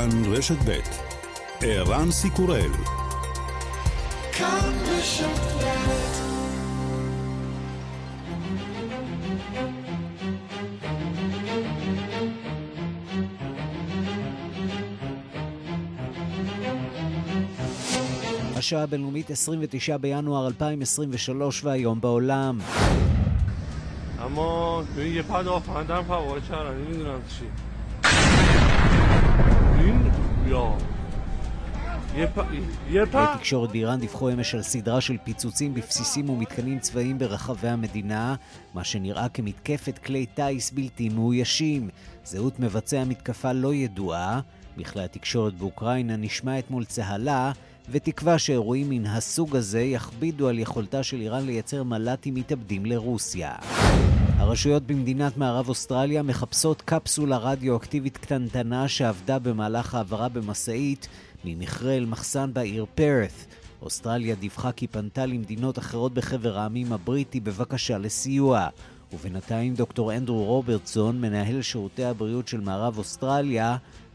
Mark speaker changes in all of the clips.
Speaker 1: כאן רשת ב' ערן סיקורל כאן רשת השעה הבינלאומית 29 בינואר 2023 והיום בעולם. اما یه پدافندم فوار کردن نمیدونم چی לא. כלי תקשורת באיראן דיווחו אמש על סדרה של פיצוצים בבסיסים ומתקנים צבאיים ברחבי המדינה, מה שנראה כמתקפת כלי טיס בלתי מאוישים. זהות מבצע המתקפה לא ידועה. בכלי התקשורת באוקראינה נשמע אתמול צהלה, ותקווה שאירועים מן הסוג הזה יכבידו על יכולתה של איראן לייצר מל"טים מתאבדים לרוסיה. הרשויות במדינת מערב אוסטרליה מחפשות קפסולה רדיואקטיבית קטנטנה שעבדה במהלך העברה במשאית ממכרה אל מחסן בעיר פרת. אוסטרליה דיווחה כי פנתה למדינות אחרות בחבר העמים הבריטי בבקשה לסיוע. ובינתיים דוקטור אנדרו רוברטסון, מנהל שירותי הבריאות של מערב אוסטרליה,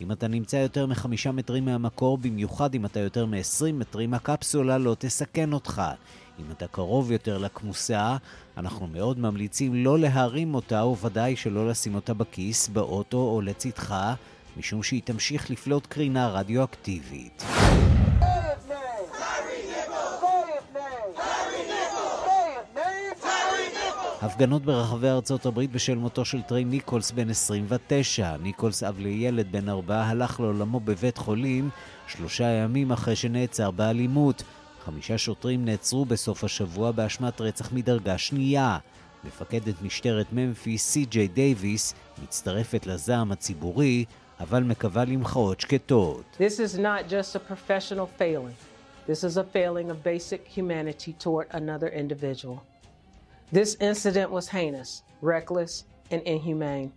Speaker 1: אם אתה נמצא יותר מחמישה מטרים מהמקור, במיוחד אם אתה יותר מ-20 מטרים, הקפסולה לא תסכן אותך. אם אתה קרוב יותר לכמוסה, אנחנו מאוד ממליצים לא להרים אותה, וודאי שלא לשים אותה בכיס, באוטו או לצדך, משום שהיא תמשיך לפלוט קרינה רדיואקטיבית. הפגנות ברחבי ארצות הברית בשל מותו של טיירי ניקולס בן 29. ניקולס, אב לילד בן ארבעה, הלך לעולמו בבית חולים שלושה ימים אחרי שנעצר באלימות. חמישה שוטרים נעצרו בסוף השבוע באשמת רצח מדרגה שנייה. מפקדת משטרת ממפיס, סי.ג'יי דייוויס, מצטרפת לזעם הציבורי, אבל מקווה למחאות שקטות. This is not just a professional failing. This is a failing of basic humanity toward another individual. This incident was heinous, reckless, and inhumane.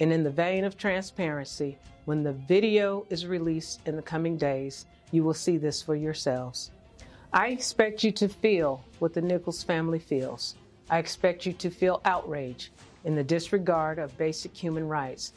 Speaker 1: And in the vein of transparency, when the video is released in the coming days, you will see this for yourselves. I expect you to feel what the Nichols family feels. I expect you to feel outrage in the disregard of basic human rights,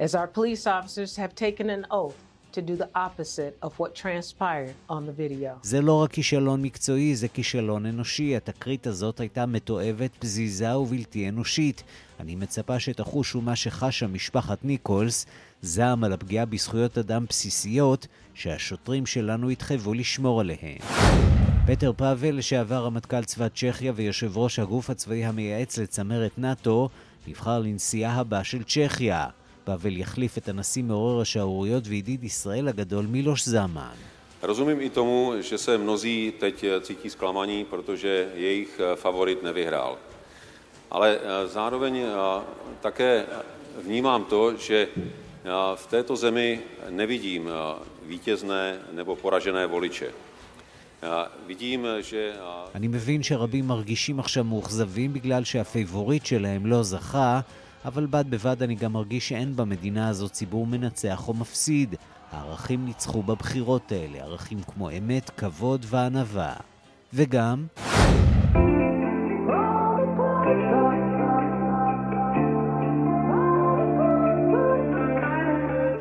Speaker 1: as our police officers have taken an oath to do the opposite of what transpired on the video. זה לא רק כישלון מקצועי, זה כישלון אנושי. התקרית הזאת הייתה מתועבת, פזיזה ובלתי אנושית. אני מצפה שתחושו מה שחשה משפחת ניקולס, זעם על הפגיעה בזכויות אדם בסיסיות, שהשוטרים שלנו התחייבו לשמור עליהן. פטר פאבל, לשעבר רמטכ"ל צבא צ'כיה ויושב ראש הגוף הצבאי המייעץ לצמרת נאט"ו, נבחר לנשיאה הבא של צ'כיה. פאבל יחליף את הנשיא מעורר השערוריות וידיד ישראל הגדול מילוש זמן.
Speaker 2: Rozumím i tomu, že se mnozí teď cítí zklamaní, protože jejich favorit nevyhrál. Ale zároveň také vnímám to, že v této zemi nevidím vítězné nebo poražené voliče. vidím, že...
Speaker 3: אני מבין שרבים מרגישים עכשיו מאוכזבים בגלל שהפייבוריט שלהם לא זכה, אבל בד בבד אני גם מרגיש שאין במדינה הזאת ציבור מנצח או מפסיד. הערכים ניצחו בבחירות האלה, ערכים כמו אמת, כבוד וענווה. וגם...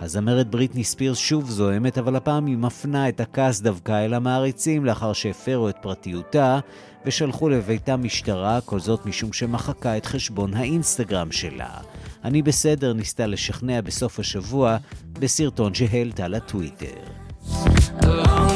Speaker 3: הזמרת בריטני ספירס שוב זוהמת, אבל הפעם היא מפנה את הכעס דווקא אל המעריצים לאחר שהפרו את פרטיותה ושלחו לביתה משטרה, כל זאת משום שמחקה את חשבון האינסטגרם שלה. אני בסדר ניסתה לשכנע בסוף השבוע בסרטון שהעלתה לטוויטר. Count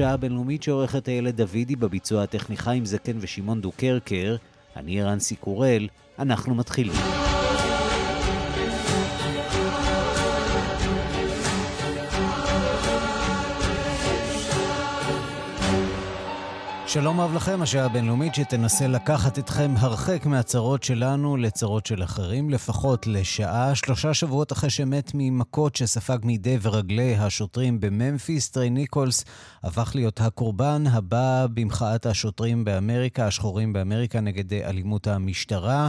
Speaker 1: השעה הבינלאומית שעורכת הילה דוידי בביצוע הטכני חיים זקן ושמעון דוקרקר. אני ערן סיקורל, אנחנו מתחילים. שלום רב לכם, השעה הבינלאומית שתנסה לקחת אתכם הרחק מהצרות שלנו לצרות של אחרים, לפחות לשעה. שלושה שבועות אחרי שמת ממכות שספג מידי ורגלי השוטרים בממפיס, טיירי ניקולס הפך להיות הקורבן הבא במחאת השוטרים באמריקה, השחורים באמריקה, נגד אלימות המשטרה.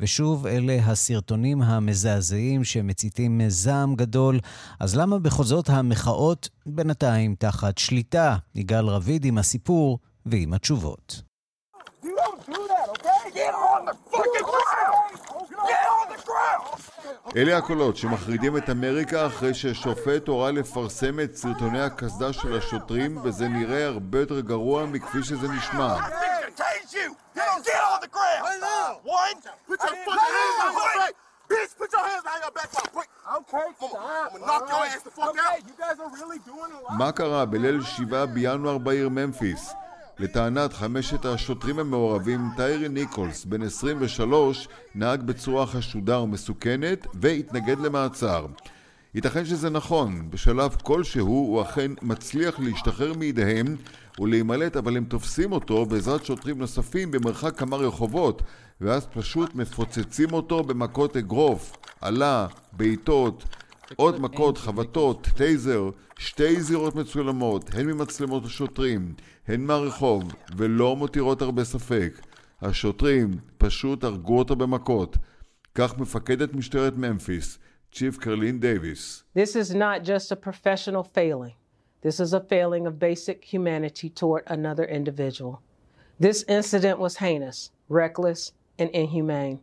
Speaker 1: ושוב, אלה הסרטונים המזעזעים שמציתים זעם גדול. אז למה בכל זאת המחאות בינתיים תחת שליטה? יגאל רביד עם הסיפור. ועם התשובות.
Speaker 4: אלה הקולות שמחרידים את אמריקה אחרי ששופט הורה לפרסם את סרטוני הקסדה של השוטרים וזה נראה הרבה יותר גרוע מכפי שזה נשמע. מה קרה בליל שבעה בינואר בעיר ממפיס? לטענת חמשת השוטרים המעורבים, טיירי ניקולס, בן 23, נהג בצורה חשודה ומסוכנת והתנגד למעצר. ייתכן שזה נכון, בשלב כלשהו הוא אכן מצליח להשתחרר מידיהם ולהימלט, אבל הם תופסים אותו בעזרת שוטרים נוספים במרחק כמה רחובות, ואז פשוט מפוצצים אותו במכות אגרוף, עלה, בעיטות, עוד מכות, חבטות, טייזר, שתי זירות מצולמות, הן ממצלמות השוטרים, הן מהרחוב, ולא מותירות הרבה ספק. השוטרים פשוט הרגו אותו במכות. כך מפקדת משטרת ממפיס, צ'יף קרלין דייוויס.
Speaker 5: This is not just a professional failing. This is a failing of basic humanity toward another individual. This incident was heinous, reckless,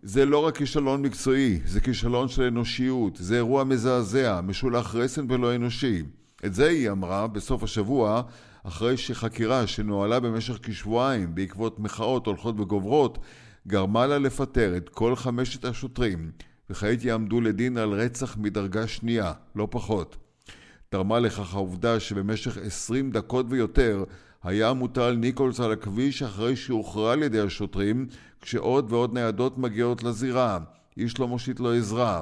Speaker 4: זה לא רק כישלון מקצועי, זה כישלון של אנושיות, זה אירוע מזעזע, משולח רסן ולא אנושי. את זה היא אמרה בסוף השבוע, אחרי שחקירה שנוהלה במשך כשבועיים בעקבות מחאות הולכות וגוברות, גרמה לה לפטר את כל חמשת השוטרים, וכעת יעמדו לדין על רצח מדרגה שנייה, לא פחות. תרמה לכך העובדה שבמשך עשרים דקות ויותר היה מוטל ניקולס על הכביש אחרי שהוכרע על ידי השוטרים, כשעוד ועוד ניידות מגיעות לזירה. איש לא מושיט לו עזרה.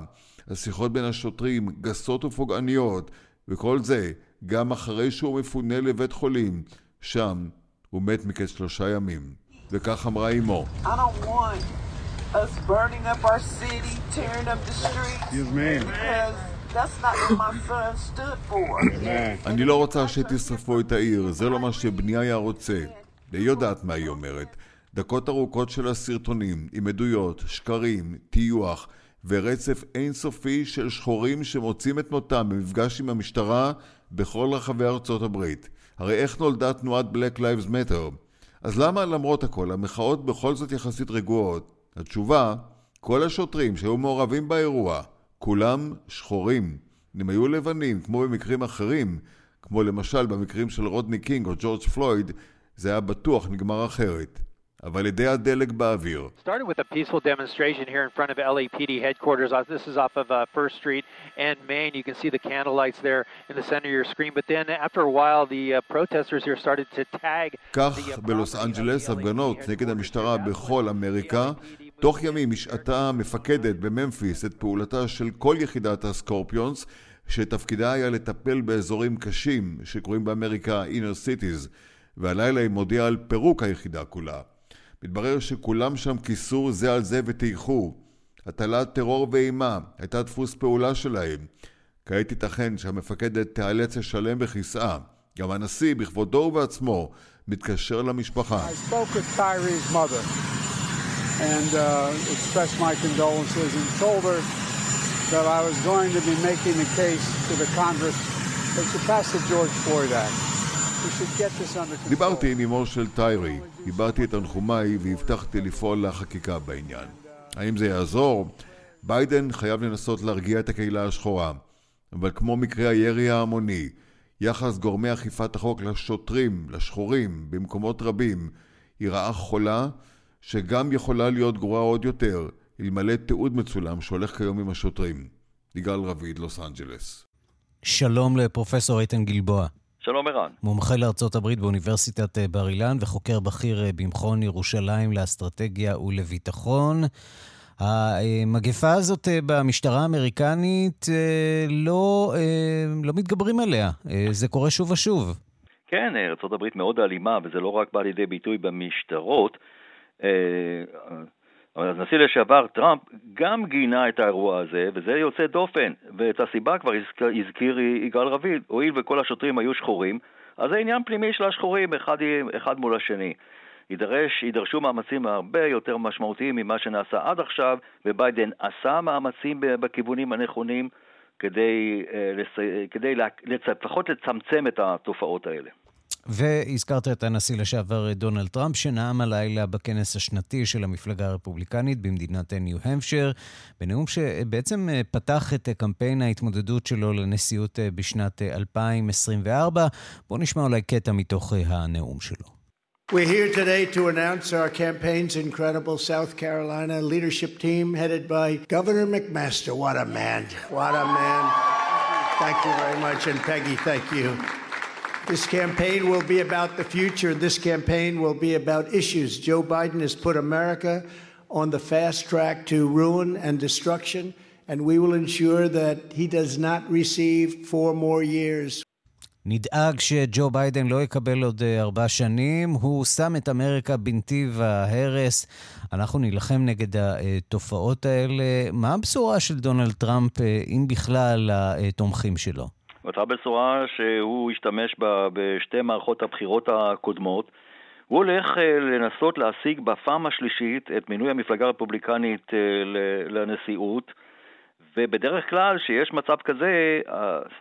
Speaker 4: השיחות בין השוטרים גסות ופוגעניות, וכל זה גם אחרי שהוא מפונה לבית חולים. שם הוא מת מקץ שלושה ימים. וכך אמרה אמו. אני לא רוצה שתשרפו את העיר, זה לא מה שבני היה רוצה. והיא יודעת מה היא אומרת. דקות ארוכות של הסרטונים, עם עדויות, שקרים, טיוח ורצף אינסופי של שחורים שמוצאים את מותם במפגש עם המשטרה בכל רחבי ארצות הברית. הרי איך נולדה תנועת Black Lives Matter? אז למה למרות הכל המחאות בכל זאת יחסית רגועות? התשובה, כל השוטרים שהיו מעורבים באירוע, כולם שחורים. אם היו לבנים, כמו במקרים אחרים, כמו למשל במקרים של רודני קינג או ג'ורג' פלויד, זה היה בטוח נגמר אחרת. אבל אדי הדלק באוויר.
Speaker 6: Started with a peaceful demonstration here in front of LAPD headquarters. This is off of uh, First Street and Main. You can see the candle lights there in the center of your screen. But then after a while the uh, protesters here started to tag
Speaker 4: כך בלוס אנג'לס הפגנות נגד המשטרה בכל אמריקה. תוך ימים השעתה מפקדת בממפיס את פעולתה של כל יחידת הסקורפיונס שתפקידה היה לטפל באזורים קשים שקוראים באמריקה inner cities והלילה היא מודיעה על פירוק היחידה כולה. מתברר שכולם שם כיסו זה על זה וטייחו. הטלת טרור ואימה הייתה דפוס פעולה שלהם. כעת ייתכן שהמפקדת תיאלץ לשלם בכיסאה. גם הנשיא, בכבודו ובעצמו, מתקשר למשפחה. And uh, expressed my condolences and told her that I was going to be making a case to the Congress that should pass the George Floyd Act. דיברתי עם אמו של טיירי, דיברתי את תנחומיי והבטחתי לפעול לחקיקה בעניין. האם זה יעזור? ביידן חייב לנסות להרגיע את הקהילה השחורה, אבל כמו מקרה הירי ההמוני, יחס גורמי אכיפת החוק לשוטרים, לשחורים, במקומות רבים, היא רעה חולה שגם יכולה להיות גרועה עוד יותר, אלמלא תיעוד מצולם שהולך כיום עם השוטרים. יגאל רביד, לוס אנג'לס.
Speaker 1: שלום לפרופסור איתן גלבוע.
Speaker 7: שלום ערן.
Speaker 3: מומחה לארצות הברית באוניברסיטת אה, בר אילן וחוקר בכיר אה, במכון ירושלים לאסטרטגיה ולביטחון. המגפה הזאת אה, במשטרה האמריקנית לא, לא מתגברים עליה, זה קורה שוב ושוב.
Speaker 7: כן, ארה"ב מאוד אלימה, וזה לא רק בא לידי ביטוי במשטרות. אבל הנשיא לשעבר טראמפ גם גינה את האירוע הזה, וזה יוצא דופן. ואת הסיבה כבר הזכיר יגאל רביד, הואיל וכל השוטרים היו שחורים, אז זה עניין פנימי של השחורים, אחד, אחד מול השני. יידרש, יידרשו מאמצים הרבה יותר משמעותיים ממה שנעשה עד עכשיו, וביידן עשה מאמצים בכיוונים הנכונים כדי, אה, כדי לפחות לצמצם את התופעות האלה.
Speaker 3: והזכרת את הנשיא לשעבר דונלד טראמפ, שנאם הלילה בכנס השנתי של המפלגה הרפובליקנית במדינת ניו-המפשר, בנאום שבעצם אה, פתח את קמפיין ההתמודדות שלו לנשיאות אה, בשנת 2024. אה, בואו נשמע אולי קטע מתוך הנאום שלו.
Speaker 8: We're here today to announce our campaign's incredible South Carolina leadership team headed by Governor McMaster. What a man. What a man. Thank you very much. And Peggy, thank you. This campaign will be about the future. This campaign will be about issues. Joe Biden has put America on the fast track to ruin and destruction, and we will ensure that he does not receive four more years.
Speaker 3: נדאג שג'ו ביידן לא יקבל עוד ארבע שנים. הוא שם את אמריקה בנתיב ההרס. אנחנו נילחם נגד התופעות האלה. מה הבשורה של דונלד טראמפ, אם בכלל, לתומכים שלו?
Speaker 7: אותה בשורה שהוא השתמש בה בשתי מערכות הבחירות הקודמות. הוא הולך אה, לנסות להשיג בפעם השלישית את מינוי המפלגה הרפובליקנית אה, לנשיאות, ובדרך כלל שיש מצב כזה,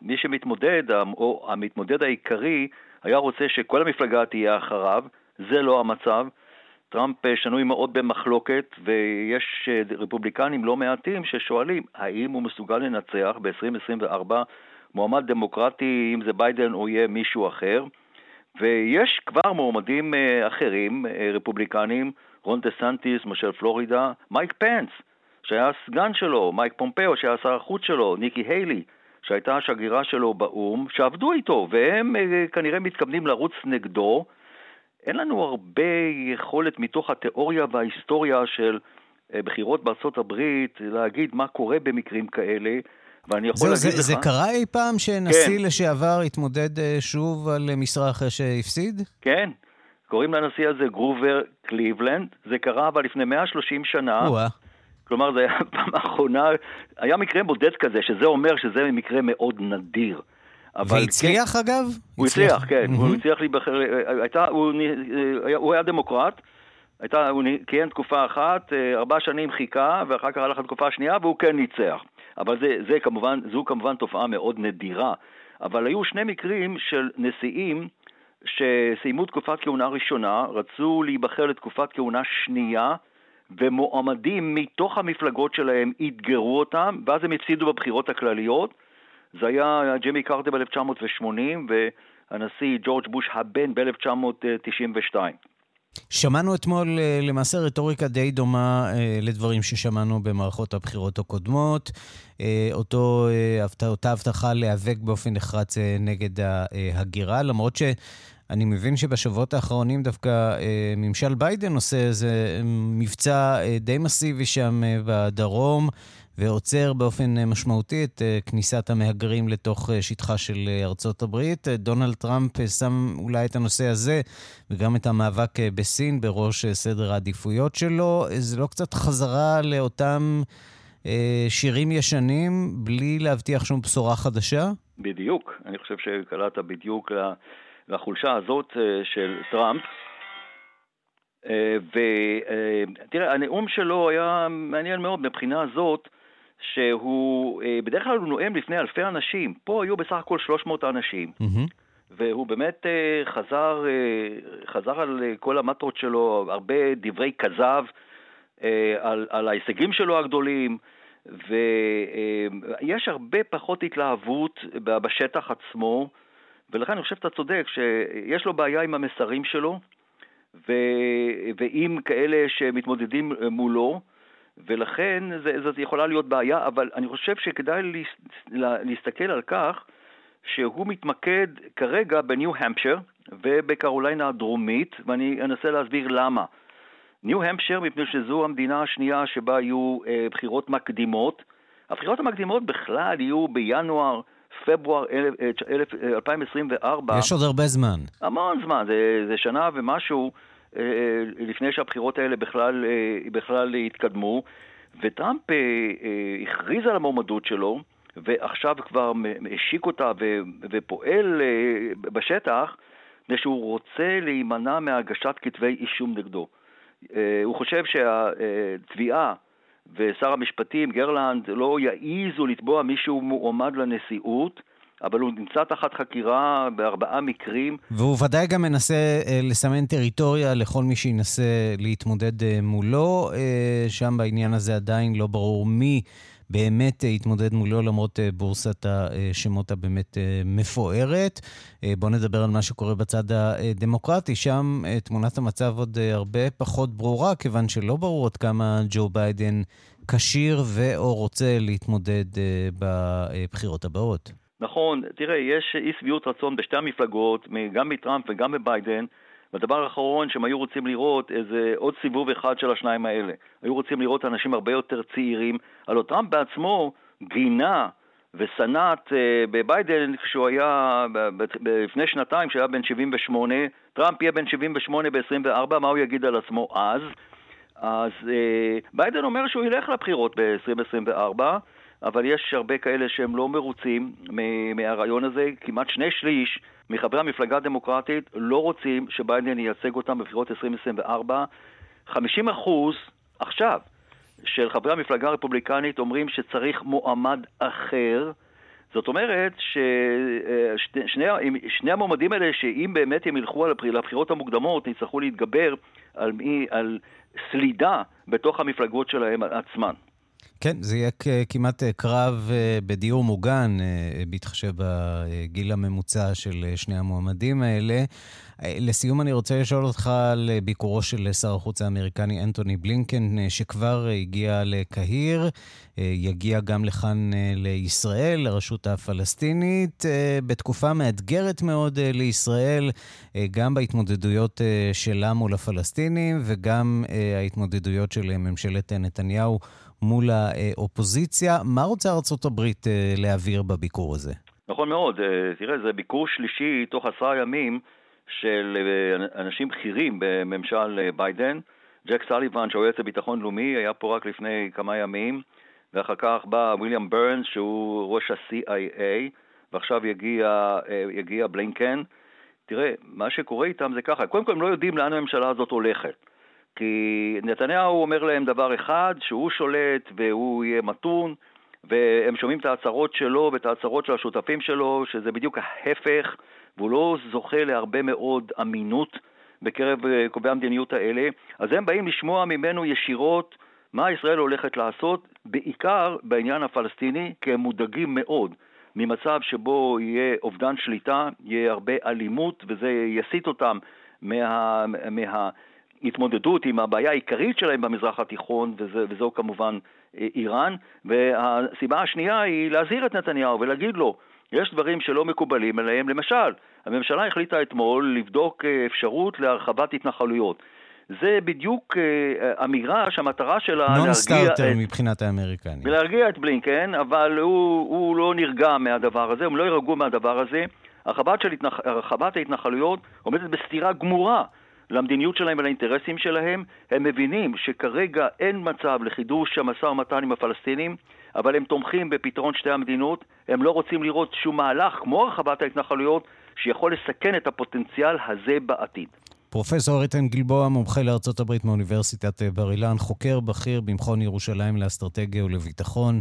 Speaker 7: מי שמתמודד, או המתמודד העיקרי, היה רוצה שכל המפלגה תהיה אחריו, זה לא המצב. טראמפ אה, שנוי מאוד במחלוקת, ויש רפובליקנים לא מעטים ששואלים האם הוא מסוגל לנצח ב-2024 מועמד דמוקרטי, אם זה ביידן או יהיה מישהו אחר. ויש כבר מועמדים אה, אחרים, אה, רפובליקנים, רון דה סנטיס, מושל פלורידה, מייק פנס, שהיה סגן שלו, מייק פומפאו, שהיה שר החוץ שלו, ניקי היילי, שהייתה השגרירה שלו באו"ם, שעבדו איתו, והם אה, כנראה מתכוונים לרוץ נגדו. אין לנו הרבה יכולת מתוך התיאוריה וההיסטוריה של בחירות בארצות הברית להגיד מה קורה במקרים כאלה. ואני יכול
Speaker 3: זה, להגיד זה, לך... זה קרה אי פעם שנשיא כן. לשעבר התמודד אה, שוב על משרה אחרי שהפסיד?
Speaker 7: כן. קוראים לנשיא הזה גרובר קליבלנד. זה קרה אבל לפני 130 שנה.
Speaker 3: ווא.
Speaker 7: כלומר, זה היה פעם האחרונה, היה מקרה בודד כזה, שזה אומר שזה מקרה מאוד נדיר.
Speaker 3: והצליח כן, אגב?
Speaker 7: הוא הצליח, כן. Mm-hmm. הוא הצליח להיבחר, הייתה, הוא, הוא היה דמוקרט, הייתה, הוא כיהן תקופה אחת, אה, ארבע שנים חיכה, ואחר כך הלך לתקופה השנייה, והוא כן ניצח. אבל זה, זה כמובן, זו כמובן תופעה מאוד נדירה. אבל היו שני מקרים של נשיאים שסיימו תקופת כהונה ראשונה, רצו להיבחר לתקופת כהונה שנייה, ומועמדים מתוך המפלגות שלהם אתגרו אותם, ואז הם הפסידו בבחירות הכלליות. זה היה ג'ימי קרטר ב-1980 והנשיא ג'ורג' בוש הבן ב-1992.
Speaker 3: שמענו אתמול אה, למעשה רטוריקה די דומה אה, לדברים ששמענו במערכות הבחירות הקודמות. אה, אותו, אותה הבטחה להיאבק באופן נחרץ נגד ההגירה, למרות שאני מבין שבשבועות האחרונים דווקא ממשל ביידן עושה איזה מבצע די מסיבי שם בדרום. ועוצר באופן אה, משמעותי את אה, כניסת המהגרים לתוך אה, שטחה של ארצות הברית. דונלד טראמפ שם אולי את הנושא הזה וגם את המאבק בסין בראש סדר העדיפויות שלו. זה לא קצת חזרה לאותם שירים ישנים בלי להבטיח שום בשורה חדשה?
Speaker 7: בדיוק. אני חושב שקלעת בדיוק לחולשה הזאת של טראמפ. ותראה, הנאום שלו היה מעניין מאוד מבחינה זאת שהוא, אה, בדרך כלל הוא נואם לפני אלפי אנשים, פה היו בסך הכל 300 אנשים. Mm-hmm. והוא באמת אה, חזר, אה, חזר על כל המטרות שלו, הרבה דברי כזב על, על ההישגים שלו הגדולים, ויש הרבה פחות התלהבות בשטח עצמו, ולכן אני חושב שאתה צודק, שיש לו בעיה עם המסרים שלו, ו, ועם כאלה שמתמודדים מולו. ולכן זאת יכולה להיות בעיה, אבל אני חושב שכדאי להסתכל על כך שהוא מתמקד כרגע בניו-המפשר ובקרוליינה הדרומית, ואני אנסה להסביר למה. ניו-המפשר מפני שזו המדינה השנייה שבה יהיו אה, בחירות מקדימות. הבחירות המקדימות בכלל יהיו בינואר, פברואר 2024.
Speaker 3: אה, יש עוד הרבה זמן.
Speaker 7: המון זמן, זה, זה שנה ומשהו אה, לפני שהבחירות האלה בכלל, אה, בכלל יתקדמו. וטראמפ אה, אה, הכריז על המועמדות שלו, ועכשיו כבר השיק אותה ופועל אה, בשטח, מפני שהוא רוצה להימנע מהגשת כתבי אישום נגדו. אה, הוא חושב שהתביעה ושר המשפטים, גרלנד, לא יעיזו לתבוע מישהו מועמד לנשיאות, אבל הוא נמצא תחת חקירה בארבעה מקרים.
Speaker 3: והוא ודאי גם מנסה אה, לסמן טריטוריה לכל מי שינסה להתמודד אה, מולו. אה, שם בעניין הזה עדיין לא ברור מי באמת יתמודד מולו, למרות בורסת השמות הבאמת מפוארת. בואו נדבר על מה שקורה בצד הדמוקרטי. שם תמונת המצב עוד הרבה פחות ברורה, כיוון שלא ברור עד כמה ג'ו ביידן כשיר ו/או רוצה להתמודד בבחירות הבאות.
Speaker 7: נכון, תראה, יש אי שביעות רצון בשתי המפלגות, גם מטראמפ וגם מביידן, והדבר האחרון שהם היו רוצים לראות איזה עוד סיבוב אחד של השניים האלה. היו רוצים לראות אנשים הרבה יותר צעירים. הלוא טראמפ בעצמו גינה וסנט uh, בביידן כשהוא היה, לפני שנתיים, כשהיה בן 78, טראמפ יהיה בן 78 ב-24, מה הוא יגיד על עצמו אז? אז uh, ביידן אומר שהוא ילך לבחירות ב-2024, אבל יש הרבה כאלה שהם לא מרוצים מהרעיון הזה. כמעט שני שליש מחברי המפלגה הדמוקרטית לא רוצים שביידן ייצג אותם בבחירות 2024. 50 אחוז עכשיו של חברי המפלגה הרפובליקנית אומרים שצריך מועמד אחר. זאת אומרת ששני שני המועמדים האלה, שאם באמת הם ילכו לבחירות המוקדמות, יצטרכו להתגבר על, על סלידה בתוך המפלגות שלהם עצמן.
Speaker 3: כן, זה יהיה כמעט אה, קרב אה, בדיור מוגן, אה, בהתחשב בגיל הממוצע של שני המועמדים האלה. לסיום אני רוצה לשאול אותך על ביקורו של שר החוץ האמריקני אנטוני בלינקן, שכבר הגיע לקהיר, יגיע גם לכאן לישראל, לרשות הפלסטינית, בתקופה מאתגרת מאוד לישראל, גם בהתמודדויות שלה מול הפלסטינים וגם ההתמודדויות של ממשלת נתניהו. מול האופוזיציה. מה רוצה ארה"ב אה, להעביר בביקור הזה?
Speaker 7: נכון מאוד. אה, תראה, זה ביקור שלישי תוך עשרה ימים של אה, אנשים בכירים בממשל ביידן. ג'ק סליבן, שהוא יועץ לביטחון לאומי, היה פה רק לפני כמה ימים, ואחר כך בא ויליאם ברנס, שהוא ראש ה-CIA, ועכשיו יגיע, יגיע בלינקן. תראה, מה שקורה איתם זה ככה, קודם כל הם לא יודעים לאן הממשלה הזאת הולכת. כי נתניהו אומר להם דבר אחד, שהוא שולט והוא יהיה מתון, והם שומעים את ההצהרות שלו ואת ההצהרות של השותפים שלו, שזה בדיוק ההפך, והוא לא זוכה להרבה מאוד אמינות בקרב אה, קובעי המדיניות האלה, אז הם באים לשמוע ממנו ישירות מה ישראל הולכת לעשות, בעיקר בעניין הפלסטיני, כי הם מודאגים מאוד ממצב שבו יהיה אובדן שליטה, יהיה הרבה אלימות, וזה יסיט אותם מה... מה התמודדות עם הבעיה העיקרית שלהם במזרח התיכון, וזה, וזו כמובן אה, איראן. והסיבה השנייה היא להזהיר את נתניהו ולהגיד לו, יש דברים שלא מקובלים עליהם. למשל, הממשלה החליטה אתמול לבדוק אה, אפשרות להרחבת התנחלויות. זה בדיוק אה, אמירה שהמטרה שלה
Speaker 3: להרגיע... נון סטארטר מבחינת האמריקנים.
Speaker 7: ולהרגיע את בלינקן, אבל הוא, הוא לא נרגע מהדבר הזה, הם לא יירגעו מהדבר הזה. הרחבת, של התנח... הרחבת ההתנחלויות עומדת בסתירה גמורה למדיניות שלהם ולאינטרסים שלהם. הם מבינים שכרגע אין מצב לחידוש המשא ומתן עם הפלסטינים, אבל הם תומכים בפתרון שתי המדינות. הם לא רוצים לראות שום מהלך, כמו הרחבת ההתנחלויות, שיכול לסכן את הפוטנציאל הזה בעתיד.
Speaker 3: פרופסור איתן גלבוע, מומחה לארצות הברית מאוניברסיטת בר אילן, חוקר בכיר במכון ירושלים לאסטרטגיה ולביטחון.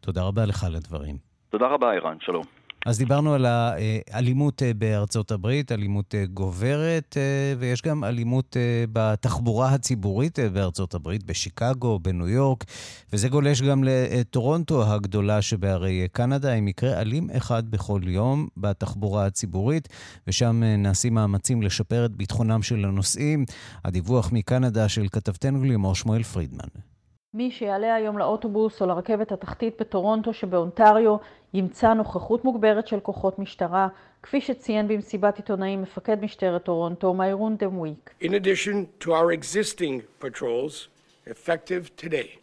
Speaker 3: תודה רבה לך על הדברים.
Speaker 7: תודה רבה, ערן. שלום.
Speaker 3: אז דיברנו על האלימות אה, בארצות הברית, אלימות אה, גוברת, אה, ויש גם אלימות בתחבורה הציבורית בארצות הברית, בשיקגו, בניו יורק, וזה גולש גם לטורונטו הגדולה שבהרי קנדה, עם מקרה אלים אחד בכל יום בתחבורה הציבורית, ושם נעשים מאמצים לשפר את ביטחונם של הנוסעים. הדיווח מקנדה של כתבתנו לימור שמואל פרידמן.
Speaker 9: מי שיעלה היום לאוטובוס או לרכבת התחתית בטורונטו שבאונטריו ימצא נוכחות מוגברת של כוחות משטרה, כפי שציין במסיבת עיתונאים מפקד משטרת טורונטו, מיירון דמוויק.
Speaker 10: In addition to our existing patrols, effective today,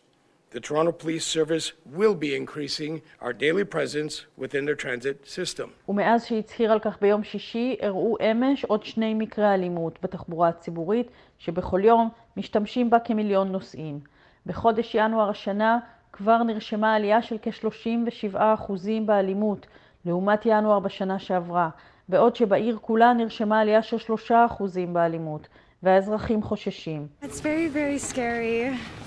Speaker 10: the Toronto Police Service will be increasing our daily presence within their transit system.
Speaker 9: ומאז שהצהיר על כך ביום שישי, אירעו אמש עוד שני מקרי אלימות בתחבורה הציבורית, שבכל יום משתמשים בה כמיליון נוסעים. בחודש ינואר השנה כבר נרשמה עלייה של כ-37% באלימות לעומת ינואר בשנה שעברה, בעוד שבעיר כולה נרשמה עלייה של 3% באלימות. והאזרחים חוששים.
Speaker 11: It's very very scary,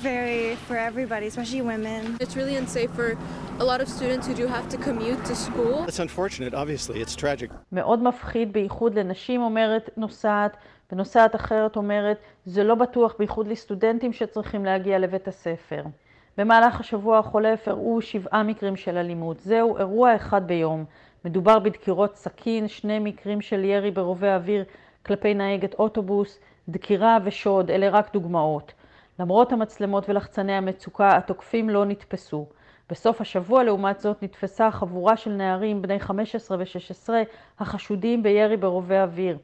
Speaker 11: very for everybody, especially women.
Speaker 12: It's really unsafe for a lot of students who do have to commute to school.
Speaker 13: It's unfortunate, obviously, it's tragic.
Speaker 9: מאוד מפחיד, בייחוד לנשים, אומרת נוסעת, ונוסעת אחרת אומרת, זה לא בטוח, בייחוד לסטודנטים שצריכים להגיע לבית הספר. במהלך השבוע החולף אירעו שבעה מקרים של אלימות. זהו אירוע אחד ביום. מדובר בדקירות סכין, שני מקרים של ירי ברובי אוויר כלפי נהגת אוטובוס, דקירה ושוד, אלה רק דוגמאות. למרות המצלמות ולחצני המצוקה, התוקפים לא נתפסו. בסוף השבוע, לעומת זאת, נתפסה חבורה של נערים בני 15 ו-16 החשודים בירי ברובי אוויר.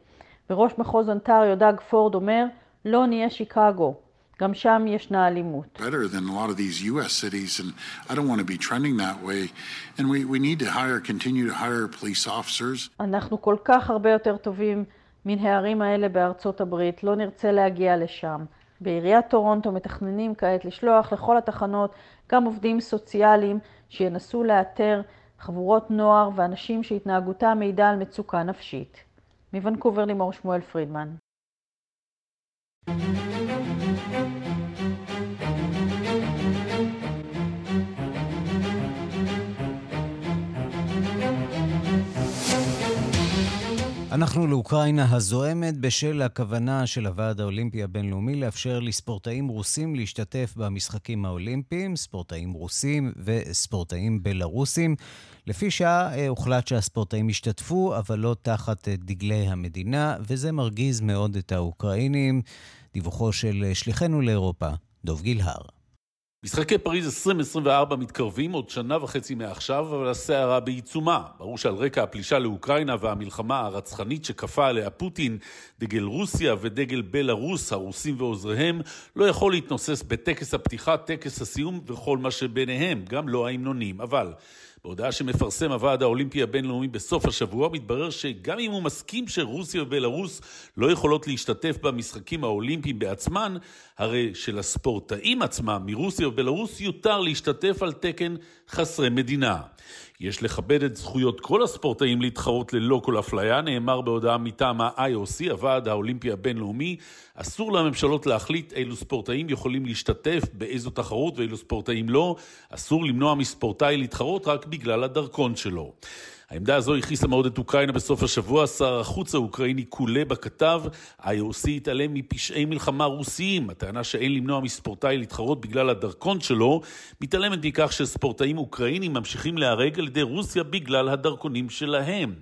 Speaker 9: בראש מחוז אונטריו, דאג פורד, אומר, לא נהיה שיקגו. גם שם ישנה אלימות.
Speaker 14: Better than a lot of these US cities and I don't want to be trending that way and we, we need to hire, continue to hire police officers.
Speaker 9: אנחנו כל כך הרבה יותר טובים מן הערים האלה בארצות הברית, לא נרצה להגיע לשם. בעיריית טורונטו מתכננים כעת לשלוח לכל התחנות גם עובדים סוציאליים שינסו לאתר חבורות נוער ואנשים שהתנהגותם מעידה על מצוקה נפשית. מוונקובר לימור שמואל פרידמן.
Speaker 1: אנחנו לאוקראינה הזועמת בשל הכוונה של הוועד האולימפי הבינלאומי לאפשר לספורטאים רוסים להשתתף במשחקים האולימפיים, ספורטאים רוסים וספורטאים בלרוסים. לפי שעה אה, הוחלט שהספורטאים ישתתפו, אבל לא תחת אה, דגלי המדינה, וזה מרגיז מאוד את האוקראינים. דיווחו של אה, שליחנו לאירופה, דוב גילהר.
Speaker 15: משחקי פריז 2024 מתקרבים עוד שנה וחצי מעכשיו, אבל הסערה בעיצומה. ברור שעל רקע הפלישה לאוקראינה והמלחמה הרצחנית שכפה עליה פוטין, דגל רוסיה ודגל בלארוס, הרוסים ועוזריהם, לא יכול להתנוסס בטקס הפתיחה, טקס הסיום וכל מה שביניהם, גם לא ההמנונים. אבל בהודעה שמפרסם הוועד האולימפי הבינלאומי בסוף השבוע, מתברר שגם אם הוא מסכים שרוסיה ובלארוס לא יכולות להשתתף במשחקים האולימפיים בעצמן, הרי שלספורטאים עצמם מרוסיה ובלארוס יותר להשתתף על תקן חסרי מדינה. יש לכבד את זכויות כל הספורטאים להתחרות ללא כל אפליה, נאמר בהודעה מטעם ה-IOC, הוועד האולימפי הבינלאומי. אסור לממשלות להחליט אילו ספורטאים יכולים להשתתף באיזו תחרות ואילו ספורטאים לא. אסור למנוע מספורטאי להתחרות רק בגלל הדרכון שלו. העמדה הזו הכעיסה מאוד את אוקראינה בסוף השבוע. שר החוץ האוקראיני קולבה כתב, IOC התעלם מפשעי מלחמה רוסיים. הטענה שאין למנוע מספורטאי להתחרות בגלל הדרכון שלו, מתעלמת מכך שספורטאים אוקראינים ממשיכים להיהרג על ידי רוסיה בגלל הדרכונים שלהם.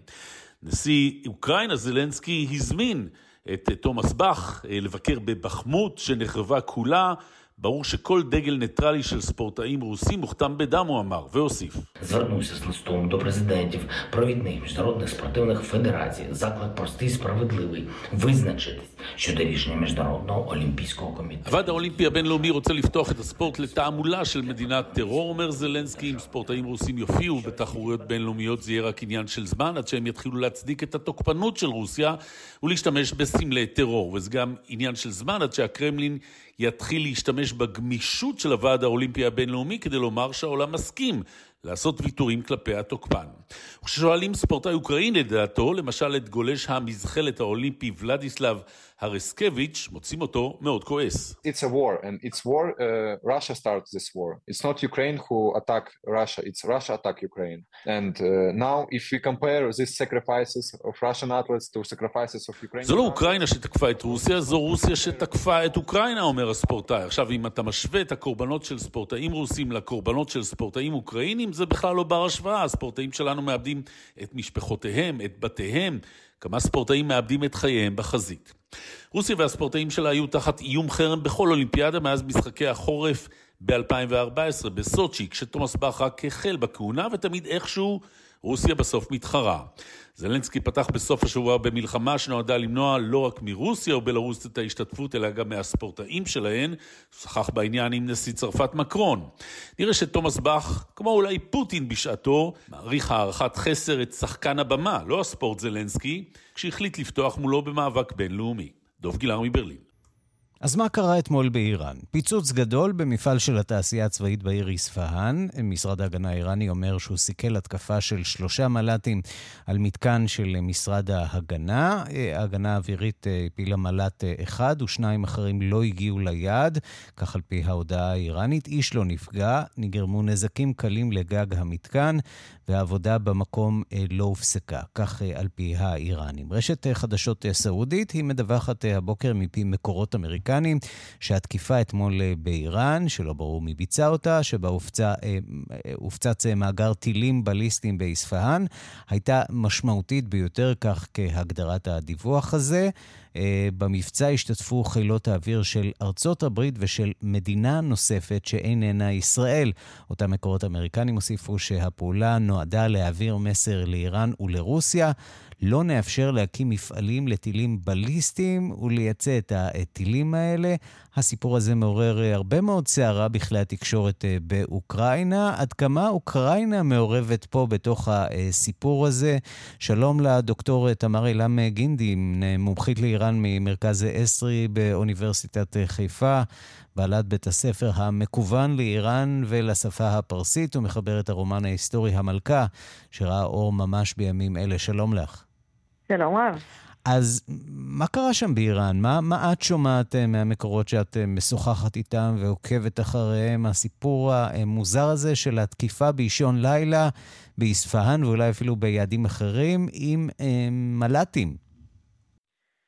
Speaker 15: נשיא אוקראינה זלנסקי הזמין את תומאס באך אה, לבקר בבחמות שנחרבה כולה. ברור שכל דגל ניטרלי של ספורטאים רוסים מוכתם בדם, הוא אמר, והוסיף.
Speaker 16: Звернувся з листом до президентів провідних міжнародних спортивних федерацій. Заклад простий справедливий визначитись щодо рішення Міжнародного олімпійського комітету.
Speaker 15: הוועד האולימפי הבינלאומי רוצה לפתוח את הספורט לתעמולה של מדינת טרור, אומר זלנסקי, אם ספורטאים רוסים יופיעו בתחרויות בינלאומיות זה יהיה רק עניין של זמן עד שהם יתחילו להצדיק את התוקפנות של רוסיה ולהשתמש בסמלי טרור, וזה גם עניין של זמן עד שהקרמלין יתחיל להשתמש בגמישות של הוועד האולימפי הבינלאומי כדי לומר שהעולם מסכים לעשות ויתורים כלפי התוקפן. וכששואלים ספורטאי אוקראיני לדעתו, למשל את גולש המזחלת האולימפי ולדיסלב הרסקביץ', מוצאים אותו מאוד כועס.
Speaker 17: It's a war, and it's war, uh, Russia starts this war. It's not Ukraine who attack Russia, it's Russia attack Ukraine. And uh, now if we compare these sacrifices of Russian athletes to sacrifices of Ukraine...
Speaker 15: זו לא אוקראינה שתקפה את רוסיה, זו רוסיה שתקפה את אוקראינה, אומר הספורטאי. עכשיו, אם אתה משווה את הקורבנות של ספורטאים רוסים לקורבנות של ספורטאים אוקראינים, זה בכלל לא בר השוואה. הספורטאים שלנו מאבדים את משפחותיהם, את בתיהם. כמה ספורטאים מאבדים את חייהם בחזית. רוסיה והספורטאים שלה היו תחת איום חרם בכל אולימפיאדה מאז משחקי החורף ב-2014. בסוצ'י, כשתומאס באך רק החל בכהונה, ותמיד איכשהו רוסיה בסוף מתחרה. זלנסקי פתח בסוף השבוע במלחמה שנועדה למנוע לא רק מרוסיה ובלרוס את ההשתתפות, אלא גם מהספורטאים שלהן. שכח בעניין עם נשיא צרפת מקרון. נראה שתומאס באך, כמו אולי פוטין בשעתו, מעריך הערכת חסר את שחקן הבמה, לא הספורט זלנסקי, כשהחליט לפתוח מולו במאבק בינלאומי. דוב גילר מברלין.
Speaker 1: אז מה קרה אתמול באיראן? פיצוץ גדול במפעל של התעשייה הצבאית בעיר איספהאן. משרד ההגנה האיראני אומר שהוא סיכל התקפה של שלושה מל"טים על מתקן של משרד ההגנה. ההגנה האווירית הפילה מל"ט אחד ושניים אחרים לא הגיעו ליעד, כך על פי ההודעה האיראנית. איש לא נפגע, נגרמו נזקים קלים לגג המתקן, והעבודה במקום לא הופסקה, כך על פי האיראנים. רשת חדשות סעודית היא מדווחת הבוקר מפי מקורות. האמריקנים, שהתקיפה אתמול באיראן, שלא ברור מי ביצע אותה, שבה הופצץ מאגר טילים בליסטיים באספהאן, הייתה משמעותית ביותר, כך כהגדרת הדיווח הזה. במבצע השתתפו חילות האוויר של ארצות הברית ושל מדינה נוספת שאיננה ישראל. אותם מקורות אמריקנים הוסיפו שהפעולה נועדה להעביר מסר לאיראן ולרוסיה. לא נאפשר להקים מפעלים לטילים בליסטיים ולייצא את הטילים האלה. הסיפור הזה מעורר הרבה מאוד סערה בכלי התקשורת באוקראינה. עד כמה אוקראינה מעורבת פה בתוך הסיפור הזה? שלום לדוקטור תמר אילם גינדי, מומחית לאיראן ממרכז אסרי באוניברסיטת חיפה. בעלת בית הספר המקוון לאיראן ולשפה הפרסית, ומחברת הרומן ההיסטורי המלכה, שראה אור ממש בימים אלה. שלום לך.
Speaker 18: שלום רב.
Speaker 1: אז מה קרה שם באיראן? מה, מה את שומעת מהמקורות שאת משוחחת איתם ועוקבת אחריהם? הסיפור המוזר הזה של התקיפה באישון לילה באספהאן ואולי אפילו ביעדים אחרים עם מל"טים.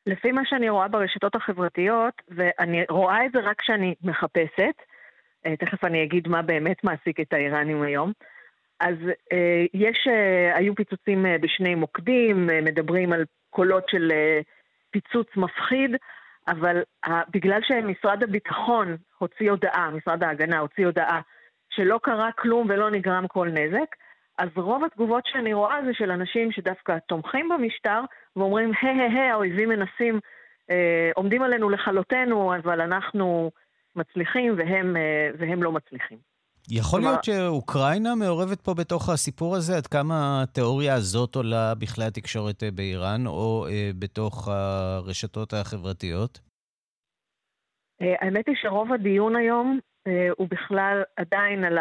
Speaker 18: לפי מה שאני רואה ברשתות החברתיות, ואני רואה את זה רק כשאני מחפשת, תכף אני אגיד מה באמת מעסיק את האיראנים היום, אז אה, יש, אה, היו פיצוצים אה, בשני מוקדים, אה, מדברים על קולות של אה, פיצוץ מפחיד, אבל אה, בגלל שמשרד הביטחון הוציא הודעה, משרד ההגנה הוציא הודעה, שלא קרה כלום ולא נגרם כל נזק, אז רוב התגובות שאני רואה זה של אנשים שדווקא תומכים במשטר ואומרים, הא-הא-הא, האויבים מנסים, אה, עומדים עלינו לכלותנו, אבל אנחנו מצליחים והם, אה, והם לא מצליחים.
Speaker 1: יכול להיות שאוקראינה מעורבת פה בתוך הסיפור הזה? עד כמה התיאוריה הזאת עולה בכלי התקשורת באיראן או אה, בתוך הרשתות החברתיות?
Speaker 18: אה, האמת היא שרוב הדיון היום אה, הוא בכלל עדיין על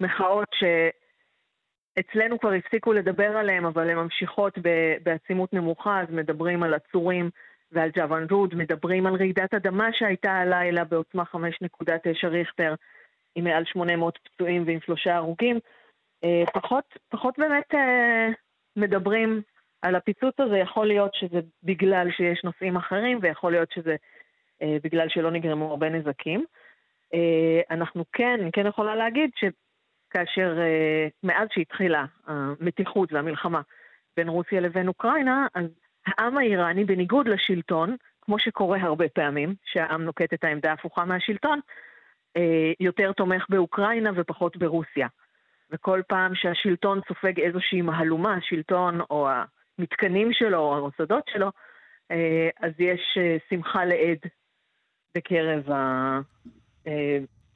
Speaker 18: המחאות שאצלנו כבר הפסיקו לדבר עליהן, אבל הן ממשיכות בעצימות נמוכה, אז מדברים על עצורים ועל ג'וואן רוד, מדברים על רעידת אדמה שהייתה הלילה בעוצמה 5.9 ריכטר. עם מעל 800 פצועים ועם שלושה הרוגים. פחות, פחות באמת מדברים על הפיצוץ הזה, יכול להיות שזה בגלל שיש נושאים אחרים, ויכול להיות שזה בגלל שלא נגרמו הרבה נזקים. אנחנו כן, אני כן יכולה להגיד שכאשר, מאז שהתחילה המתיחות והמלחמה בין רוסיה לבין אוקראינה, אז העם האיראני, בניגוד לשלטון, כמו שקורה הרבה פעמים, שהעם נוקט את העמדה ההפוכה מהשלטון, יותר תומך באוקראינה ופחות ברוסיה. וכל פעם שהשלטון סופג איזושהי מהלומה, השלטון או המתקנים שלו או המוסדות שלו, אז יש שמחה לעד בקרב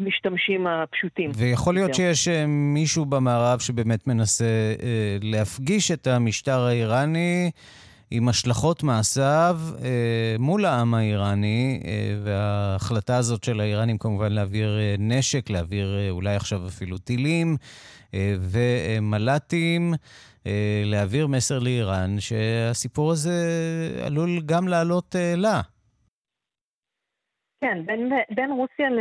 Speaker 18: המשתמשים הפשוטים.
Speaker 1: ויכול להיות שיש מישהו במערב שבאמת מנסה להפגיש את המשטר האיראני עם השלכות מעשיו אה, מול העם האיראני, אה, וההחלטה הזאת של האיראנים כמובן להעביר אה, נשק, להעביר אה, אולי עכשיו אפילו טילים אה, ומל"טים, אה, להעביר מסר לאיראן שהסיפור הזה עלול גם לעלות אה, לה.
Speaker 18: כן, בין, בין רוסיה ל,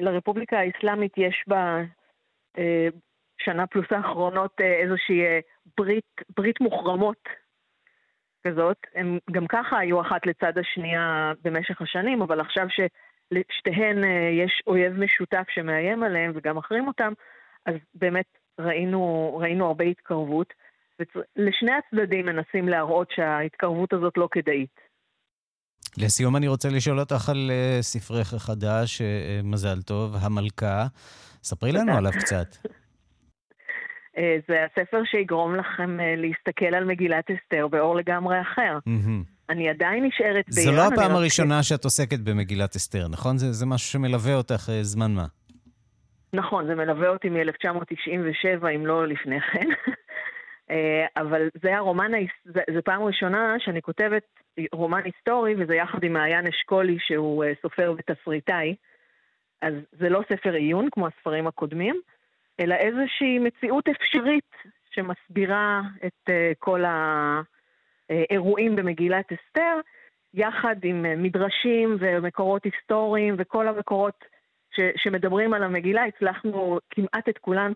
Speaker 18: לרפובליקה האסלאמית יש בה אה, פלוס האחרונות אה, איזושהי אה, ברית, ברית מוחרמות כזאת, הם גם ככה היו אחת לצד השנייה במשך השנים, אבל עכשיו שלשתיהן יש אויב משותף שמאיים עליהם וגם מחרים אותם, אז באמת ראינו, ראינו הרבה התקרבות. לשני הצדדים מנסים להראות שההתקרבות הזאת לא כדאית.
Speaker 3: לסיום אני רוצה לשאול אותך על uh, ספרך החדש, uh, מזל טוב, המלכה. ספרי לנו עליו קצת.
Speaker 18: זה הספר שיגרום לכם להסתכל על מגילת אסתר באור לגמרי אחר. אני עדיין נשארת
Speaker 3: באיראן. זו לא הפעם הראשונה שאת עוסקת במגילת אסתר, נכון? זה, זה משהו שמלווה אותך זמן מה.
Speaker 18: נכון, זה מלווה אותי מ-1997, אם לא לפני כן. אה, אבל זה הרומן, זו פעם ראשונה שאני כותבת רומן היסטורי, וזה יחד עם מעיין אשכולי, שהוא אה, סופר ותסריטאי. אז זה לא ספר עיון כמו הספרים הקודמים, אלא איזושהי מציאות אפשרית שמסבירה את אה, כל האירועים במגילת אסתר, יחד עם מדרשים ומקורות היסטוריים וכל המקורות ש, שמדברים על המגילה, הצלחנו כמעט את כולן,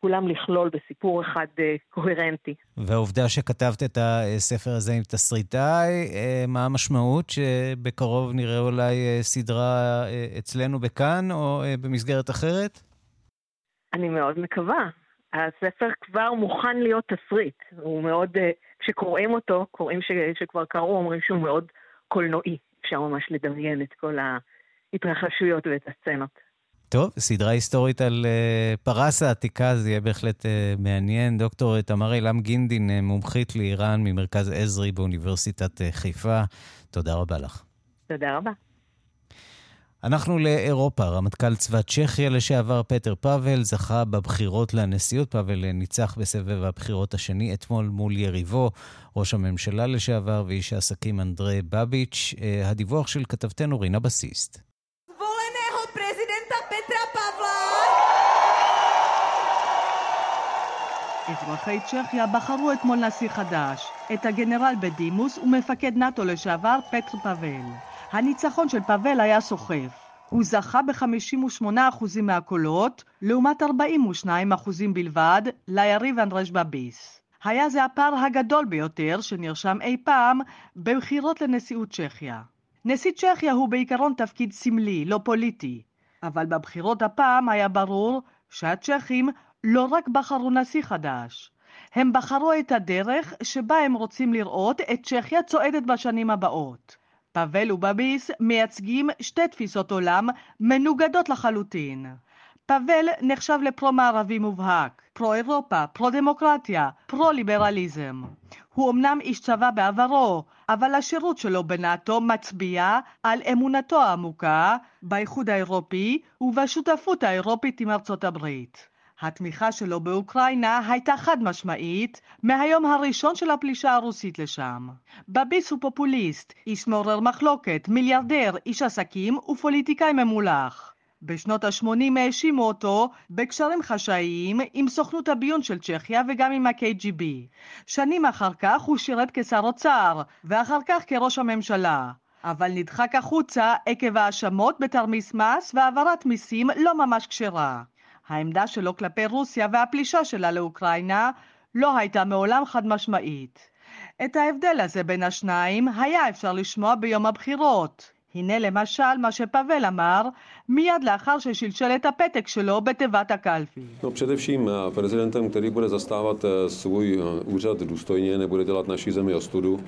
Speaker 18: כולם לכלול בסיפור אחד קוהרנטי.
Speaker 3: והעובדה שכתבת את הספר הזה עם תסריטאי, מה המשמעות? שבקרוב נראה אולי סדרה אצלנו בכאן או במסגרת אחרת?
Speaker 18: אני מאוד מקווה. הספר כבר מוכן להיות תסריט. הוא מאוד, uh, כשקוראים אותו, קוראים ש, שכבר קראו, אומרים שהוא מאוד קולנועי. אפשר ממש לדמיין את כל. ההתרחשויות ואת הסצנות.
Speaker 3: טוב, סדרה היסטורית על uh, פרס העתיקה, זה יהיה בהחלט uh, מעניין. דוקטור תמר אילם גינדין, מומחית לאיראן ממרכז עזרי באוניברסיטת uh, חיפה, תודה רבה לך.
Speaker 18: תודה רבה.
Speaker 3: אנחנו לאירופה. רמטכ"ל צבא צ'כיה לשעבר פטר פאבל זכה בבחירות לנשיאות. פאבל ניצח בסבב הבחירות השני אתמול מול יריבו, ראש הממשלה לשעבר ואיש העסקים אנדרי בביץ'. הדיווח של כתבתנו רינה בסיסט.
Speaker 19: אזרחי צ'כיה בחרו אתמול נשיא חדש, את הגנרל בדימוס ומפקד נאט"ו לשעבר פטר פאבל. הניצחון של פאבל היה סוחף. הוא זכה ב-58% מהקולות, לעומת 42% בלבד ליריב אנדרש בביס. היה זה הפער הגדול ביותר שנרשם אי פעם בבחירות לנשיאות צ'כיה. נשיא צ'כיה הוא בעיקרון תפקיד סמלי, לא פוליטי, אבל בבחירות הפעם היה ברור שהצ'כים לא רק בחרו נשיא חדש, הם בחרו את הדרך שבה הם רוצים לראות את צ'כיה צועדת בשנים הבאות. פאבל ובביס מייצגים שתי תפיסות עולם מנוגדות לחלוטין. פאבל נחשב לפרו-מערבי מובהק, פרו-אירופה, פרו-דמוקרטיה, פרו-ליברליזם. הוא אמנם איש צבא בעברו, אבל השירות שלו בנאט"ו מצביע על אמונתו העמוקה באיחוד האירופי ובשותפות האירופית עם ארצות הברית. התמיכה שלו באוקראינה הייתה חד משמעית מהיום הראשון של הפלישה הרוסית לשם. בביס הוא פופוליסט, איש מעורר מחלוקת, מיליארדר, איש עסקים ופוליטיקאי ממולח. בשנות ה-80 האשימו אותו בקשרים חשאיים עם סוכנות הביון של צ'כיה וגם עם ה-KGB. שנים אחר כך הוא שירת כשר אוצר, ואחר כך כראש הממשלה. אבל נדחק החוצה עקב האשמות בתרמיס מס והעברת מיסים לא ממש כשרה. העמדה שלו כלפי רוסיה והפלישה שלה לאוקראינה לא הייתה מעולם חד משמעית. את ההבדל הזה בין השניים היה אפשר לשמוע ביום הבחירות. הנה lemašal מה שפאבל אמר מיד לאחר ששלשל את הפתק שלו בתיבת הקלפי.
Speaker 2: No, především prezidentem, který bude zastávat svůj úřad důstojně, nebude dělat naší zemi ostudu,